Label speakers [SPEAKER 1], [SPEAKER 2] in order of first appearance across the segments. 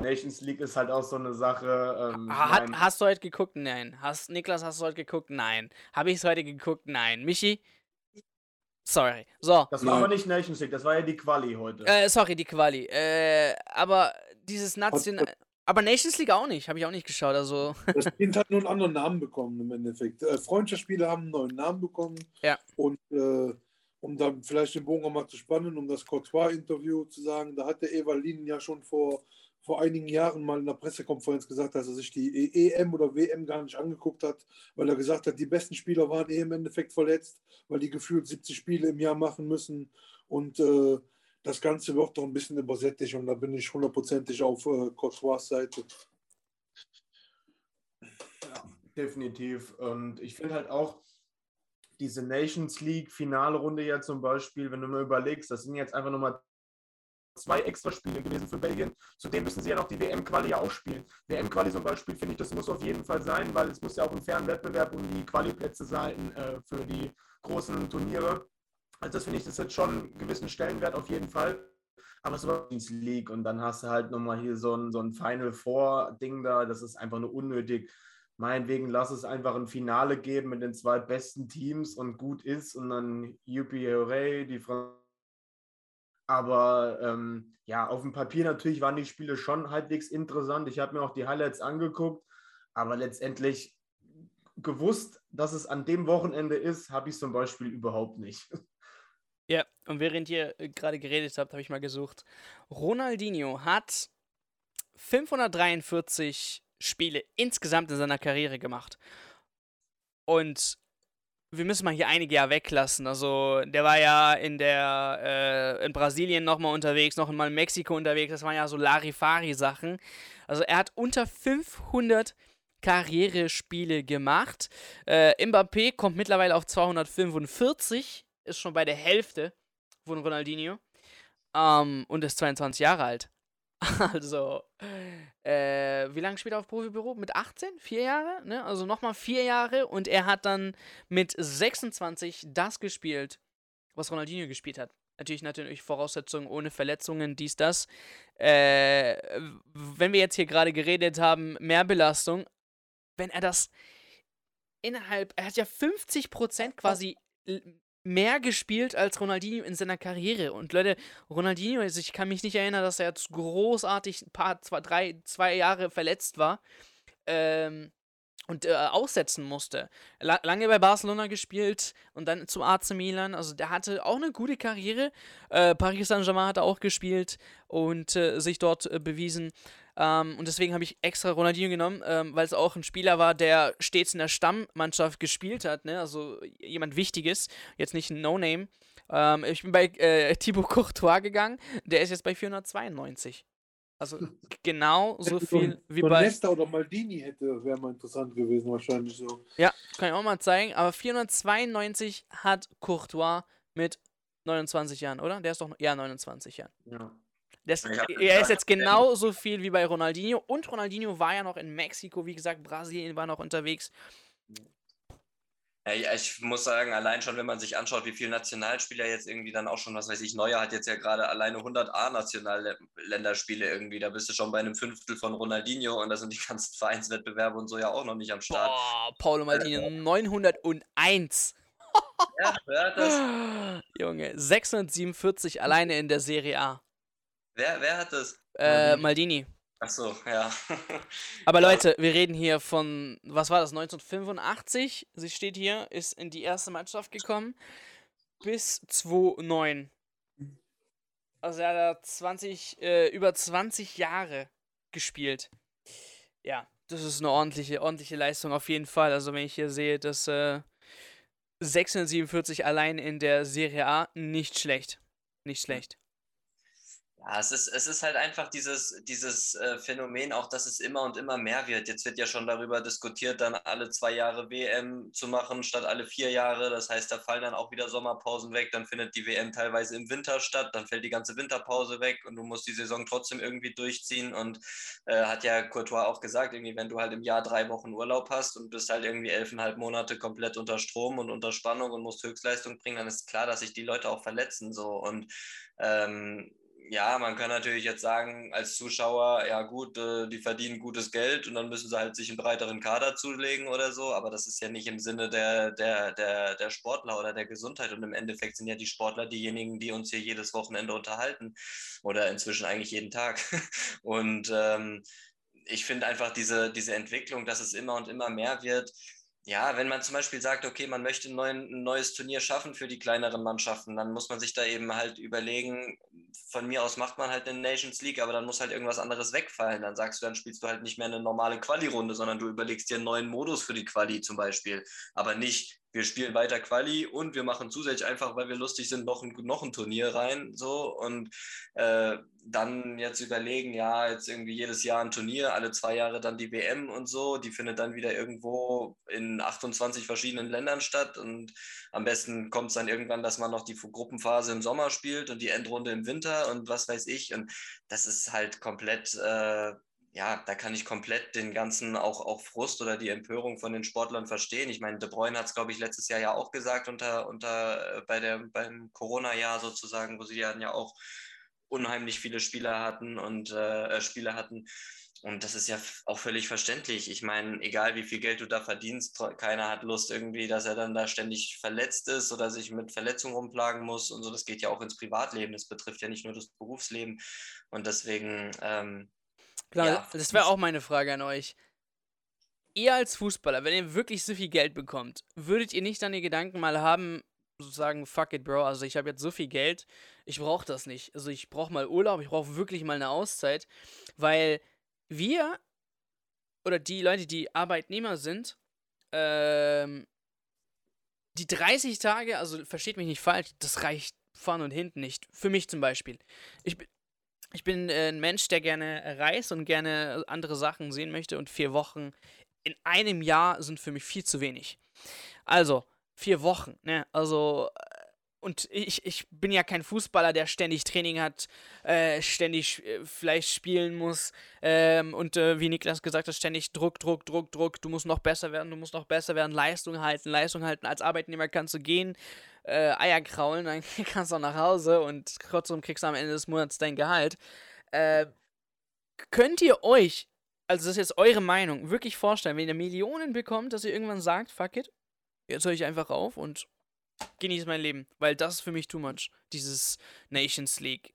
[SPEAKER 1] Nations League ist halt auch so eine Sache.
[SPEAKER 2] Ähm, Hat, hast du heute geguckt? Nein. Hast, Niklas, hast du heute geguckt? Nein. Habe ich es heute geguckt? Nein. Michi? Sorry. So.
[SPEAKER 1] Das war aber nicht Nations League, das war ja die Quali heute.
[SPEAKER 2] Äh, sorry, die Quali. Äh, aber dieses Nation. Aber Nations League auch nicht, habe ich auch nicht geschaut. Also.
[SPEAKER 3] Das Spiel hat nur einen anderen Namen bekommen im Endeffekt. Äh, Freundschaftsspiele haben einen neuen Namen bekommen.
[SPEAKER 2] Ja.
[SPEAKER 3] Und äh, um dann vielleicht den Bogen auch mal zu spannen, um das Courtois-Interview zu sagen, da hat der Evalin ja schon vor, vor einigen Jahren mal in der Pressekonferenz gesagt, dass er sich die EM oder WM gar nicht angeguckt hat, weil er gesagt hat, die besten Spieler waren eh im Endeffekt verletzt, weil die gefühlt 70 Spiele im Jahr machen müssen. Und äh, das Ganze wird doch ein bisschen übersättigt und da bin ich hundertprozentig auf äh, Courtois Seite.
[SPEAKER 1] Ja, definitiv. Und ich finde halt auch, diese Nations League Finalrunde ja zum Beispiel, wenn du mal überlegst, das sind jetzt einfach nochmal zwei extra Spiele gewesen für Belgien. Zudem müssen sie ja noch die WM-Quali ja auch spielen. WM-Quali zum Beispiel finde ich, das muss auf jeden Fall sein, weil es muss ja auch einen fairen Wettbewerb um die Quali-Plätze sein äh, für die großen Turniere. Also das finde ich, das hat schon einen gewissen Stellenwert auf jeden Fall. Aber es war ins League und dann hast du halt nochmal hier so ein, so ein Final Four-Ding da, das ist einfach nur unnötig meinetwegen lass es einfach ein Finale geben mit den zwei besten Teams und gut ist und dann Yuppie Hooray, die Franzosen. Aber ähm, ja, auf dem Papier natürlich waren die Spiele schon halbwegs interessant. Ich habe mir auch die Highlights angeguckt, aber letztendlich gewusst, dass es an dem Wochenende ist, habe ich zum Beispiel überhaupt nicht.
[SPEAKER 2] Ja, und während ihr äh, gerade geredet habt, habe ich mal gesucht. Ronaldinho hat 543 Spiele insgesamt in seiner Karriere gemacht. Und wir müssen mal hier einige ja weglassen. Also, der war ja in der äh, in Brasilien nochmal unterwegs, noch mal in Mexiko unterwegs. Das waren ja so Larifari-Sachen. Also, er hat unter 500 Karrierespiele gemacht. Äh, Mbappé kommt mittlerweile auf 245, ist schon bei der Hälfte von Ronaldinho. Ähm, und ist 22 Jahre alt. Also, äh, wie lange spielt er auf Profibüro? Mit 18? Vier Jahre? Ne? Also nochmal vier Jahre und er hat dann mit 26 das gespielt, was Ronaldinho gespielt hat. Natürlich, natürlich Voraussetzungen ohne Verletzungen, dies, das. Äh, wenn wir jetzt hier gerade geredet haben, mehr Belastung, wenn er das innerhalb, er hat ja 50% quasi mehr gespielt als Ronaldinho in seiner Karriere. Und Leute, Ronaldinho, also ich kann mich nicht erinnern, dass er jetzt großartig ein paar, zwei, drei, zwei Jahre verletzt war. Ähm, und äh, aussetzen musste. La lange bei Barcelona gespielt und dann zum AC Milan. Also der hatte auch eine gute Karriere. Äh, Paris Saint-Germain hat er auch gespielt und äh, sich dort äh, bewiesen. Ähm, und deswegen habe ich extra Ronaldinho genommen, ähm, weil es auch ein Spieler war, der stets in der Stammmannschaft gespielt hat. Ne? Also jemand Wichtiges, jetzt nicht ein No-Name. Ähm, ich bin bei äh, Thibaut Courtois gegangen. Der ist jetzt bei 492. Also genau so viel
[SPEAKER 3] wie so bei. Nesta oder Maldini hätte, wäre mal interessant gewesen, wahrscheinlich so.
[SPEAKER 2] Ja, kann ich auch mal zeigen. Aber 492 hat Courtois mit 29 Jahren, oder? Der ist doch. Ja, 29 Jahren.
[SPEAKER 1] Ja.
[SPEAKER 2] Das, er ist jetzt genauso viel wie bei Ronaldinho. Und Ronaldinho war ja noch in Mexiko, wie gesagt, Brasilien war noch unterwegs.
[SPEAKER 4] Ja, ich muss sagen, allein schon, wenn man sich anschaut, wie viele Nationalspieler jetzt irgendwie dann auch schon, was weiß ich, Neuer hat jetzt ja gerade alleine 100 A-Nationalländerspiele irgendwie. Da bist du schon bei einem Fünftel von Ronaldinho und da sind die ganzen Vereinswettbewerbe und so ja auch noch nicht am Start.
[SPEAKER 2] Boah, Paulo Maldini, äh, 901.
[SPEAKER 4] Ja, hat das?
[SPEAKER 2] Junge, 647 alleine in der Serie A.
[SPEAKER 4] Wer, wer hat das?
[SPEAKER 2] Äh, Maldini.
[SPEAKER 4] Ach so, ja.
[SPEAKER 2] Aber Leute, wir reden hier von, was war das, 1985? Sie steht hier, ist in die erste Mannschaft gekommen bis 2009. Also er hat 20, äh, über 20 Jahre gespielt. Ja, das ist eine ordentliche, ordentliche Leistung auf jeden Fall. Also wenn ich hier sehe, dass äh, 647 allein in der Serie A, nicht schlecht. Nicht schlecht.
[SPEAKER 4] Ja, es ist, es ist halt einfach dieses, dieses äh, Phänomen, auch dass es immer und immer mehr wird. Jetzt wird ja schon darüber diskutiert, dann alle zwei Jahre WM zu machen, statt alle vier Jahre. Das heißt, da fallen dann auch wieder Sommerpausen weg. Dann findet die WM teilweise im Winter statt. Dann fällt die ganze Winterpause weg und du musst die Saison trotzdem irgendwie durchziehen. Und äh, hat ja Courtois auch gesagt, irgendwie, wenn du halt im Jahr drei Wochen Urlaub hast und bist halt irgendwie elfeinhalb Monate komplett unter Strom und unter Spannung und musst Höchstleistung bringen, dann ist klar, dass sich die Leute auch verletzen. So. Und ähm, ja, man kann natürlich jetzt sagen, als Zuschauer, ja gut, äh, die verdienen gutes Geld und dann müssen sie halt sich einen breiteren Kader zulegen oder so, aber das ist ja nicht im Sinne der, der, der, der Sportler oder der Gesundheit und im Endeffekt sind ja die Sportler diejenigen, die uns hier jedes Wochenende unterhalten oder inzwischen eigentlich jeden Tag. Und ähm, ich finde einfach diese, diese Entwicklung, dass es immer und immer mehr wird, ja, wenn man zum Beispiel sagt, okay, man möchte ein, neuen, ein, neues Turnier schaffen für die kleineren Mannschaften, dann muss man sich da eben halt überlegen, von mir aus macht man halt eine Nations League, aber dann muss halt irgendwas anderes wegfallen. Dann sagst du, dann spielst du halt nicht mehr eine normale Quali-Runde, sondern du überlegst dir einen neuen Modus für die Quali zum Beispiel. Aber nicht, wir spielen weiter Quali und wir machen zusätzlich einfach, weil wir lustig sind, noch ein, noch ein Turnier rein. So. Und äh, dann jetzt überlegen, ja, jetzt irgendwie jedes Jahr ein Turnier, alle zwei Jahre dann die WM und so, die findet dann wieder irgendwo in 28 verschiedenen Ländern statt. Und am besten kommt es dann irgendwann, dass man noch die Gruppenphase im Sommer spielt und die Endrunde im Winter und was weiß ich. Und das ist halt komplett äh, ja, da kann ich komplett den ganzen auch, auch Frust oder die Empörung von den Sportlern verstehen. Ich meine, De Bruyne hat es, glaube ich, letztes Jahr ja auch gesagt unter, unter äh, bei der, beim Corona-Jahr sozusagen, wo sie ja auch unheimlich viele Spieler hatten und äh Spieler hatten. Und das ist ja auch völlig verständlich. Ich meine, egal wie viel Geld du da verdienst, keiner hat Lust irgendwie, dass er dann da ständig verletzt ist oder sich mit Verletzungen rumplagen muss und so. Das geht ja auch ins Privatleben. Das betrifft ja nicht nur das Berufsleben. Und deswegen, ähm,
[SPEAKER 2] Klar, ja, das wäre auch meine Frage an euch. Ihr als Fußballer, wenn ihr wirklich so viel Geld bekommt, würdet ihr nicht dann die Gedanken mal haben, sagen, fuck it, Bro, also ich habe jetzt so viel Geld, ich brauche das nicht. Also ich brauche mal Urlaub, ich brauche wirklich mal eine Auszeit, weil wir oder die Leute, die Arbeitnehmer sind, ähm, die 30 Tage, also versteht mich nicht falsch, das reicht vorne und hinten nicht. Für mich zum Beispiel. Ich bin, ich bin äh, ein Mensch, der gerne reist und gerne andere Sachen sehen möchte und vier Wochen in einem Jahr sind für mich viel zu wenig. Also, vier Wochen, ne? Also, äh, und ich, ich bin ja kein Fußballer, der ständig Training hat, äh, ständig äh, vielleicht spielen muss ähm, und äh, wie Niklas gesagt hat, ständig Druck, Druck, Druck, Druck, du musst noch besser werden, du musst noch besser werden, Leistung halten, Leistung halten. Als Arbeitnehmer kannst du gehen, äh, Eier kraulen, dann kannst du auch nach Hause und trotzdem kriegst du am Ende des Monats dein Gehalt. Äh, könnt ihr euch, also das ist jetzt eure Meinung, wirklich vorstellen, wenn ihr Millionen bekommt, dass ihr irgendwann sagt, fuck it, jetzt höre ich einfach auf und genieße mein Leben, weil das ist für mich too much. Dieses Nations League,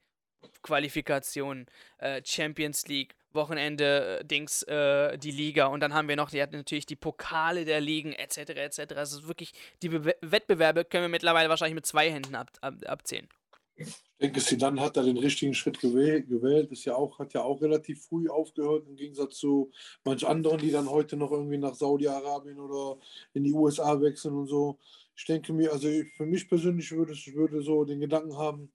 [SPEAKER 2] Qualifikation, äh, Champions League, Wochenende, äh, Dings, äh, die Liga und dann haben wir noch, die hat natürlich die Pokale der Ligen, etc., etc. Also wirklich, die Be Wettbewerbe können wir mittlerweile wahrscheinlich mit zwei Händen ab ab abzählen.
[SPEAKER 3] Ich denke, Sidan hat da den richtigen Schritt gewählt. Ist ja auch, hat ja auch relativ früh aufgehört, im Gegensatz zu manch anderen, die dann heute noch irgendwie nach Saudi-Arabien oder in die USA wechseln und so. Ich denke mir, also für mich persönlich würde ich würde so den Gedanken haben,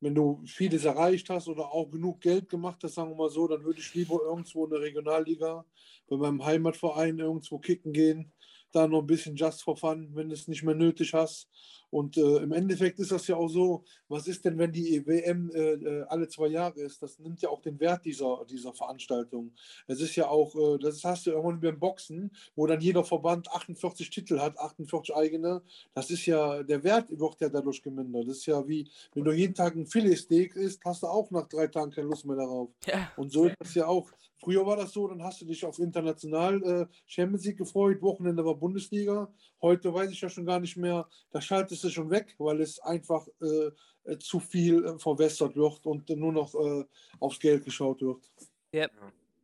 [SPEAKER 3] wenn du vieles erreicht hast oder auch genug Geld gemacht hast, sagen wir mal so, dann würde ich lieber irgendwo in der Regionalliga bei meinem Heimatverein irgendwo kicken gehen, da noch ein bisschen Just for Fun, wenn du es nicht mehr nötig hast und äh, im Endeffekt ist das ja auch so, was ist denn, wenn die WM äh, äh, alle zwei Jahre ist? Das nimmt ja auch den Wert dieser, dieser Veranstaltung. Es ist ja auch, äh, das hast du irgendwann beim Boxen, wo dann jeder Verband 48 Titel hat, 48 eigene. Das ist ja, der Wert wird ja dadurch gemindert. Das ist ja wie, wenn du jeden Tag ein Filetsteak isst, hast du auch nach drei Tagen keine Lust mehr darauf. Ja. Und so ist das ja auch. Früher war das so, dann hast du dich auf international äh, Champions League gefreut, Wochenende war Bundesliga. Heute weiß ich ja schon gar nicht mehr, da schaltest du schon weg, weil es einfach äh, äh zu viel äh, verwässert wird und nur noch äh, aufs Geld geschaut wird.
[SPEAKER 1] Yep.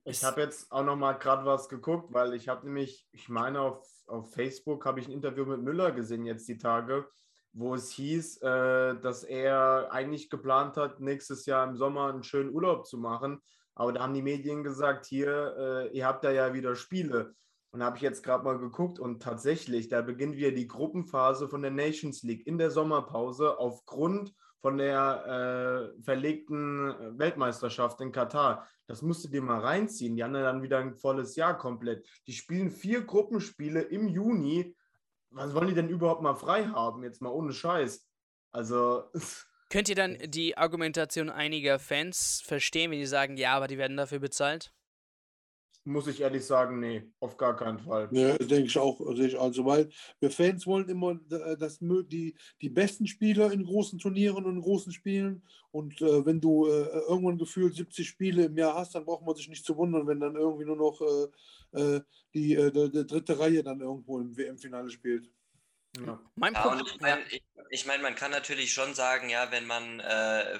[SPEAKER 1] Ich habe jetzt auch noch mal gerade was geguckt, weil ich habe nämlich, ich meine, auf, auf Facebook habe ich ein Interview mit Müller gesehen jetzt die Tage, wo es hieß, äh, dass er eigentlich geplant hat, nächstes Jahr im Sommer einen schönen Urlaub zu machen aber da haben die Medien gesagt, hier, äh, ihr habt da ja wieder Spiele. Und habe ich jetzt gerade mal geguckt und tatsächlich, da beginnt wieder die Gruppenphase von der Nations League in der Sommerpause aufgrund von der äh, verlegten Weltmeisterschaft in Katar. Das musst du dir mal reinziehen. Die haben dann wieder ein volles Jahr komplett. Die spielen vier Gruppenspiele im Juni. Was wollen die denn überhaupt mal frei haben? Jetzt mal ohne Scheiß. Also.
[SPEAKER 2] Könnt ihr dann die Argumentation einiger Fans verstehen, wenn die sagen, ja, aber die werden dafür bezahlt?
[SPEAKER 1] Muss ich ehrlich sagen, nee, auf gar keinen Fall.
[SPEAKER 3] Ja, denke ich auch. Also, weil wir Fans wollen immer, äh, dass die, die besten Spieler in großen Turnieren und in großen Spielen. Und äh, wenn du äh, irgendwann gefühlt 70 Spiele im Jahr hast, dann braucht man sich nicht zu wundern, wenn dann irgendwie nur noch äh, äh die, äh, die, die, dritte Reihe dann irgendwo im WM-Finale spielt.
[SPEAKER 4] Ja. Mein ja, ich meine, ich, ich mein, man kann natürlich schon sagen, ja, wenn man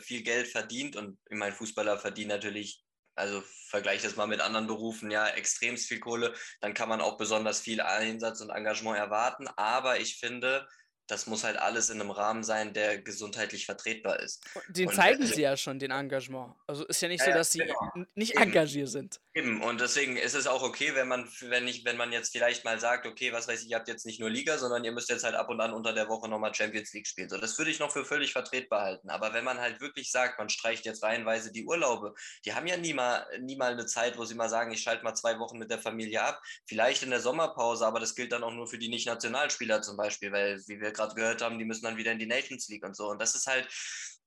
[SPEAKER 4] viel Geld verdient und ich meine, Fußballer verdienen natürlich also vergleiche das mal mit anderen Berufen, ja, extremst viel Kohle, dann kann man auch besonders viel Einsatz und Engagement erwarten. Aber ich finde, das muss halt alles in einem Rahmen sein, der gesundheitlich vertretbar ist.
[SPEAKER 2] Den und zeigen sie ja schon, den Engagement. Also ist ja nicht so, dass sie genau. nicht engagiert sind.
[SPEAKER 4] Eben, und deswegen ist es auch okay, wenn man, wenn ich, wenn man jetzt vielleicht mal sagt, okay, was weiß ich, ihr habt jetzt nicht nur Liga, sondern ihr müsst jetzt halt ab und an unter der Woche nochmal Champions League spielen. So, das würde ich noch für völlig vertretbar halten. Aber wenn man halt wirklich sagt, man streicht jetzt reihenweise die Urlaube, die haben ja nie mal, nie mal eine Zeit, wo sie mal sagen, ich schalte mal zwei Wochen mit der Familie ab. Vielleicht in der Sommerpause, aber das gilt dann auch nur für die Nicht-Nationalspieler zum Beispiel, weil, wie wir gerade gehört haben, die müssen dann wieder in die Nations League und so. Und das ist halt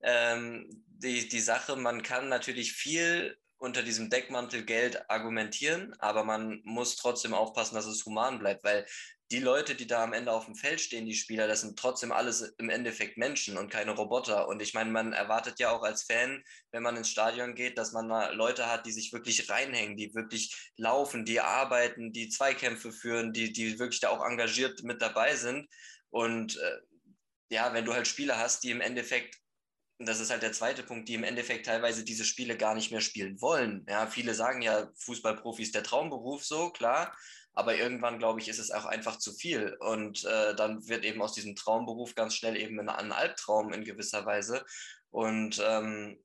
[SPEAKER 4] ähm, die, die Sache, man kann natürlich viel unter diesem Deckmantel Geld argumentieren, aber man muss trotzdem aufpassen, dass es human bleibt, weil die Leute, die da am Ende auf dem Feld stehen, die Spieler, das sind trotzdem alles im Endeffekt Menschen und keine Roboter. Und ich meine, man erwartet ja auch als Fan, wenn man ins Stadion geht, dass man da Leute hat, die sich wirklich reinhängen, die wirklich laufen, die arbeiten, die Zweikämpfe führen, die, die wirklich da auch engagiert mit dabei sind. Und äh, ja, wenn du halt Spieler hast, die im Endeffekt, und das ist halt der zweite Punkt, die im Endeffekt teilweise diese Spiele gar nicht mehr spielen wollen. Ja, viele sagen ja, Fußballprofis der Traumberuf, so klar. Aber irgendwann, glaube ich, ist es auch einfach zu viel. Und äh, dann wird eben aus diesem Traumberuf ganz schnell eben ein, ein Albtraum in gewisser Weise. Und ähm,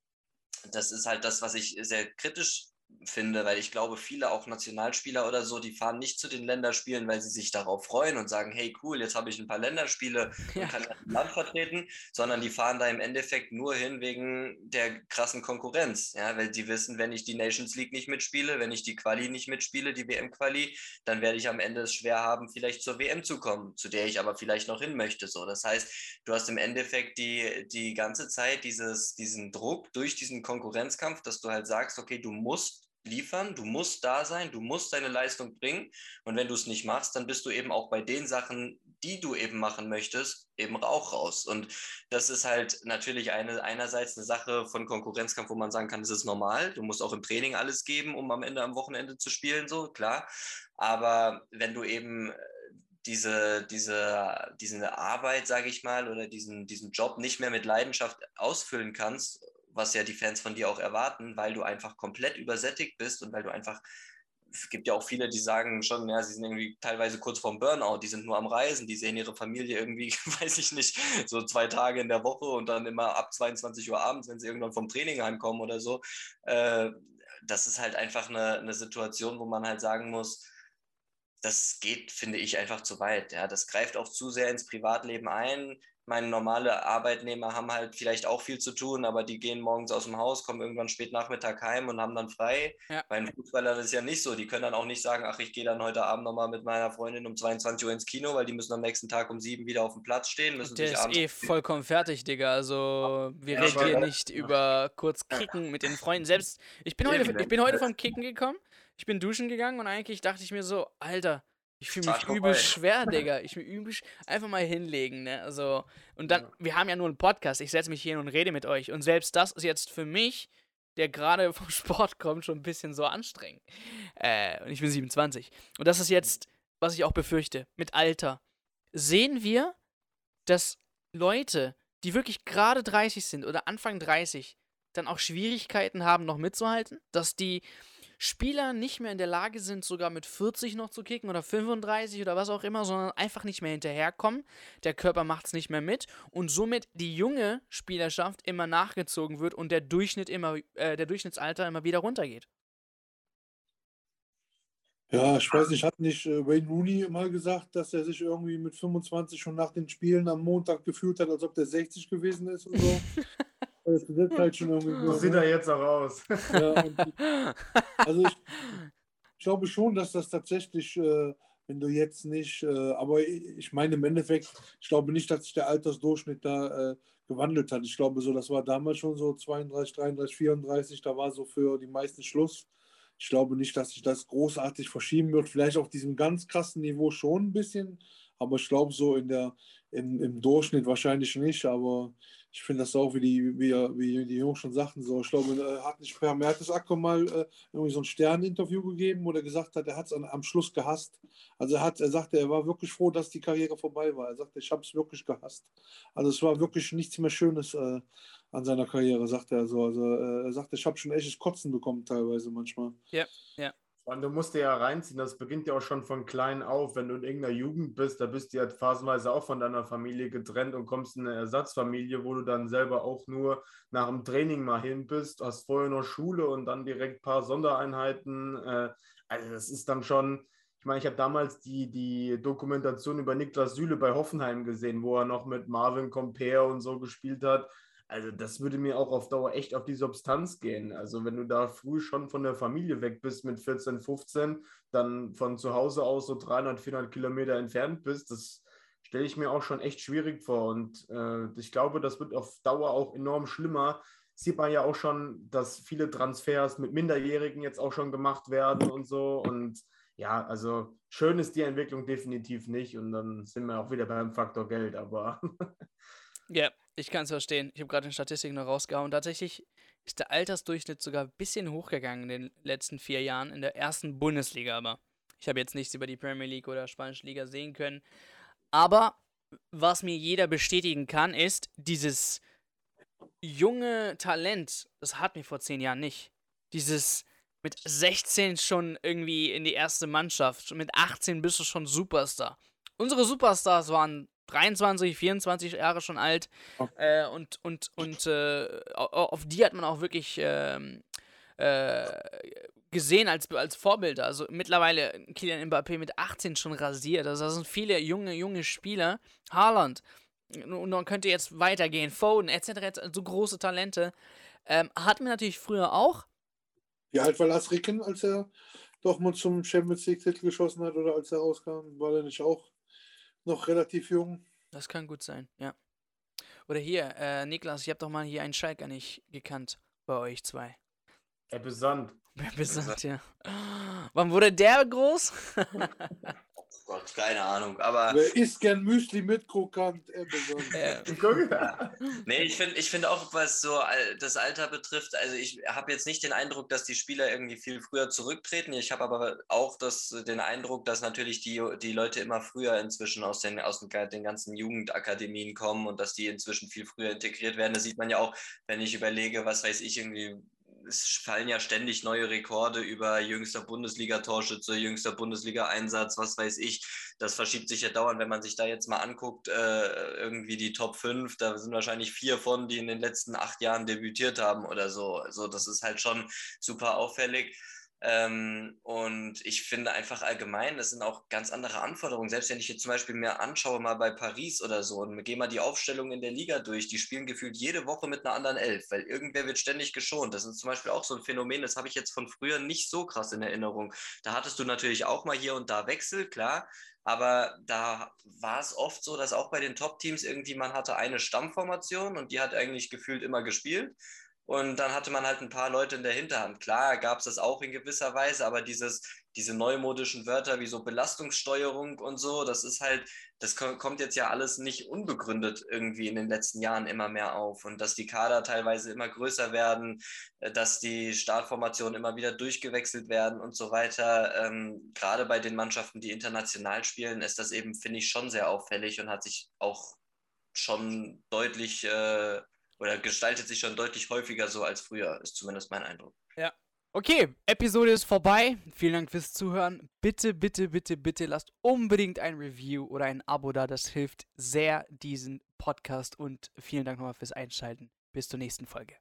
[SPEAKER 4] das ist halt das, was ich sehr kritisch finde, weil ich glaube, viele auch Nationalspieler oder so, die fahren nicht zu den Länderspielen, weil sie sich darauf freuen und sagen, hey cool, jetzt habe ich ein paar Länderspiele ja. und kann das Land vertreten, sondern die fahren da im Endeffekt nur hin wegen der krassen Konkurrenz, ja, weil sie wissen, wenn ich die Nations League nicht mitspiele, wenn ich die Quali nicht mitspiele, die WM-Quali, dann werde ich am Ende es schwer haben, vielleicht zur WM zu kommen, zu der ich aber vielleicht noch hin möchte, so. Das heißt, du hast im Endeffekt die, die ganze Zeit dieses, diesen Druck durch diesen Konkurrenzkampf, dass du halt sagst, okay, du musst liefern, du musst da sein, du musst deine Leistung bringen. Und wenn du es nicht machst, dann bist du eben auch bei den Sachen, die du eben machen möchtest, eben auch raus. Und das ist halt natürlich eine, einerseits eine Sache von Konkurrenzkampf, wo man sagen kann, das ist normal. Du musst auch im Training alles geben, um am Ende am Wochenende zu spielen, so, klar. Aber wenn du eben äh, diese, diese, diese Arbeit, sage ich mal, oder diesen, diesen Job nicht mehr mit Leidenschaft ausfüllen kannst was ja die Fans von dir auch erwarten, weil du einfach komplett übersättigt bist und weil du einfach, es gibt ja auch viele, die sagen schon, ja, sie sind irgendwie teilweise kurz vorm Burnout, die sind nur am Reisen, die sehen ihre Familie irgendwie, weiß ich nicht, so zwei Tage in der Woche und dann immer ab 22 Uhr abends, wenn sie irgendwann vom Training heimkommen oder so. Äh, das ist halt einfach eine, eine Situation, wo man halt sagen muss, das geht, finde ich, einfach zu weit. Ja, das greift auch zu sehr ins Privatleben ein meine normale Arbeitnehmer haben halt vielleicht auch viel zu tun, aber die gehen morgens aus dem Haus, kommen irgendwann spät Nachmittag heim und haben dann frei. Ja. Bei den Fußballern ist es ja nicht so. Die können dann auch nicht sagen, ach, ich gehe dann heute Abend nochmal mit meiner Freundin um 22 Uhr ins Kino, weil die müssen am nächsten Tag um sieben wieder auf dem Platz stehen. Müssen
[SPEAKER 2] Der ist eh vollkommen fertig, Digga. Also wir ja, reden hier nicht über kurz Kicken mit den Freunden. Selbst, ich bin heute, ich bin heute vom Kicken gekommen, ich bin duschen gegangen und eigentlich dachte ich mir so, Alter, ich fühle mich übel schwer, Digga. Ich will übel einfach mal hinlegen, ne? Also, und dann, ja. wir haben ja nur einen Podcast. Ich setze mich hier und rede mit euch. Und selbst das ist jetzt für mich, der gerade vom Sport kommt, schon ein bisschen so anstrengend. Äh, und ich bin 27. Und das ist jetzt, was ich auch befürchte, mit Alter. Sehen wir, dass Leute, die wirklich gerade 30 sind oder Anfang 30, dann auch Schwierigkeiten haben, noch mitzuhalten? Dass die Spieler nicht mehr in der Lage sind, sogar mit 40 noch zu kicken oder 35 oder was auch immer, sondern einfach nicht mehr hinterherkommen. Der Körper macht es nicht mehr mit und somit die junge Spielerschaft immer nachgezogen wird und der Durchschnitt immer, äh, der Durchschnittsalter immer wieder runtergeht.
[SPEAKER 3] Ja, ich weiß nicht, hat nicht äh, Wayne Rooney mal gesagt, dass er sich irgendwie mit 25 schon nach den Spielen am Montag gefühlt hat, als ob der 60 gewesen ist und so? Das sieht halt schon irgendwie
[SPEAKER 1] so sieht er jetzt auch aus. Ja,
[SPEAKER 3] also ich, ich, glaube schon, dass das tatsächlich, äh, wenn du jetzt nicht, äh, aber ich meine im Endeffekt, ich glaube nicht, dass sich der Altersdurchschnitt da äh, gewandelt hat. Ich glaube so, das war damals schon so 32, 33, 34, da war so für die meisten Schluss. ich glaube nicht, dass sich das großartig verschieben wird. Vielleicht auf diesem ganz krassen Niveau schon ein bisschen, aber ich glaube so in der, im, im Durchschnitt wahrscheinlich nicht. Aber ich finde das auch, wie die, wie, wie die Jungs schon sagten, so, ich glaube, hat nicht Per Mertesacker mal äh, irgendwie so ein Sterninterview gegeben, wo er gesagt hat, er hat es am Schluss gehasst. Also er hat, er sagte, er war wirklich froh, dass die Karriere vorbei war. Er sagte, ich habe es wirklich gehasst. Also es war wirklich nichts mehr Schönes äh, an seiner Karriere, sagte er so. Also äh, er sagte, ich habe schon echtes Kotzen bekommen teilweise manchmal.
[SPEAKER 2] Ja, ja.
[SPEAKER 1] Und du musst dir ja reinziehen, das beginnt ja auch schon von klein auf. Wenn du in irgendeiner Jugend bist, da bist du ja phasenweise auch von deiner Familie getrennt und kommst in eine Ersatzfamilie, wo du dann selber auch nur nach dem Training mal hin bist, hast vorher noch Schule und dann direkt ein paar Sondereinheiten. Äh, also das ist dann schon, ich meine, ich habe damals die, die Dokumentation über Niklas Süle bei Hoffenheim gesehen, wo er noch mit Marvin Compare und so gespielt hat. Also das würde mir auch auf Dauer echt auf die Substanz gehen. Also wenn du da früh schon von der Familie weg bist mit 14, 15, dann von zu Hause aus so 300, 400 Kilometer entfernt bist, das stelle ich mir auch schon echt schwierig vor. Und äh, ich glaube, das wird auf Dauer auch enorm schlimmer. Sieht man ja auch schon, dass viele Transfers mit Minderjährigen jetzt auch schon gemacht werden und so. Und ja, also schön ist die Entwicklung definitiv nicht. Und dann sind wir auch wieder beim Faktor Geld. Aber
[SPEAKER 2] Ja, ich kann es verstehen. Ich habe gerade die Statistiken noch rausgehauen. Tatsächlich ist der Altersdurchschnitt sogar ein bisschen hochgegangen in den letzten vier Jahren in der ersten Bundesliga. Aber ich habe jetzt nichts über die Premier League oder Spanische Liga sehen können. Aber was mir jeder bestätigen kann, ist, dieses junge Talent, das hatten wir vor zehn Jahren nicht. Dieses mit 16 schon irgendwie in die erste Mannschaft, mit 18 bist du schon Superstar. Unsere Superstars waren 23, 24 Jahre schon alt. Okay. Äh, und und, und äh, auf die hat man auch wirklich ähm, äh, gesehen als, als Vorbilder. Also mittlerweile Kylian Mbappé mit 18 schon rasiert. Also das sind viele junge, junge Spieler. Haaland. Und dann könnte jetzt weitergehen. Foden, etc. So große Talente. Ähm, hatten wir natürlich früher auch.
[SPEAKER 3] Wie alt war Lars Ricken, als er doch mal zum Champions League-Titel geschossen hat oder als er rauskam? War er nicht auch noch relativ jung.
[SPEAKER 2] Das kann gut sein, ja. Oder hier, äh, Niklas, ich habe doch mal hier einen Schalker nicht gekannt bei euch zwei.
[SPEAKER 1] Er besandt.
[SPEAKER 2] Er besandt, ja. Wann wurde der groß?
[SPEAKER 4] Gott, keine Ahnung. Aber.
[SPEAKER 3] Wer isst gern Müsli mit Krokant?
[SPEAKER 4] Äh, nee, ich finde ich find auch, was so das Alter betrifft, also ich habe jetzt nicht den Eindruck, dass die Spieler irgendwie viel früher zurücktreten. Ich habe aber auch das, den Eindruck, dass natürlich die, die Leute immer früher inzwischen aus den, aus den ganzen Jugendakademien kommen und dass die inzwischen viel früher integriert werden. Das sieht man ja auch, wenn ich überlege, was weiß ich, irgendwie es fallen ja ständig neue Rekorde über jüngster Bundesliga-Torschütze, jüngster Bundesliga-Einsatz, was weiß ich. Das verschiebt sich ja dauernd, wenn man sich da jetzt mal anguckt, äh, irgendwie die Top 5, da sind wahrscheinlich vier von, die in den letzten acht Jahren debütiert haben oder so. Also das ist halt schon super auffällig. Ähm, und ich finde einfach allgemein, das sind auch ganz andere Anforderungen. Selbst wenn ich jetzt zum Beispiel mir anschaue, mal bei Paris oder so, und gehe mal die Aufstellung in der Liga durch, die spielen gefühlt jede Woche mit einer anderen Elf, weil irgendwer wird ständig geschont. Das ist zum Beispiel auch so ein Phänomen, das habe ich jetzt von früher nicht so krass in Erinnerung. Da hattest du natürlich auch mal hier und da Wechsel, klar. Aber da war es oft so, dass auch bei den Top-Teams irgendwie man hatte eine Stammformation und die hat eigentlich gefühlt immer gespielt. Und dann hatte man halt ein paar Leute in der Hinterhand. Klar gab es das auch in gewisser Weise, aber dieses, diese neumodischen Wörter wie so Belastungssteuerung und so, das ist halt, das kommt jetzt ja alles nicht unbegründet irgendwie in den letzten Jahren immer mehr auf. Und dass die Kader teilweise immer größer werden, äh, dass die Startformationen immer wieder durchgewechselt werden und so weiter. Ähm, gerade bei den Mannschaften, die international spielen, ist das eben, finde ich, schon sehr auffällig und hat sich auch schon deutlich äh, oder gestaltet sich schon deutlich häufiger so als früher, ist zumindest mein Eindruck.
[SPEAKER 2] Ja. Okay, Episode ist vorbei. Vielen Dank fürs Zuhören. Bitte, bitte, bitte, bitte lasst unbedingt ein Review oder ein Abo da. Das hilft sehr diesen Podcast und vielen Dank nochmal fürs Einschalten. Bis zur nächsten Folge.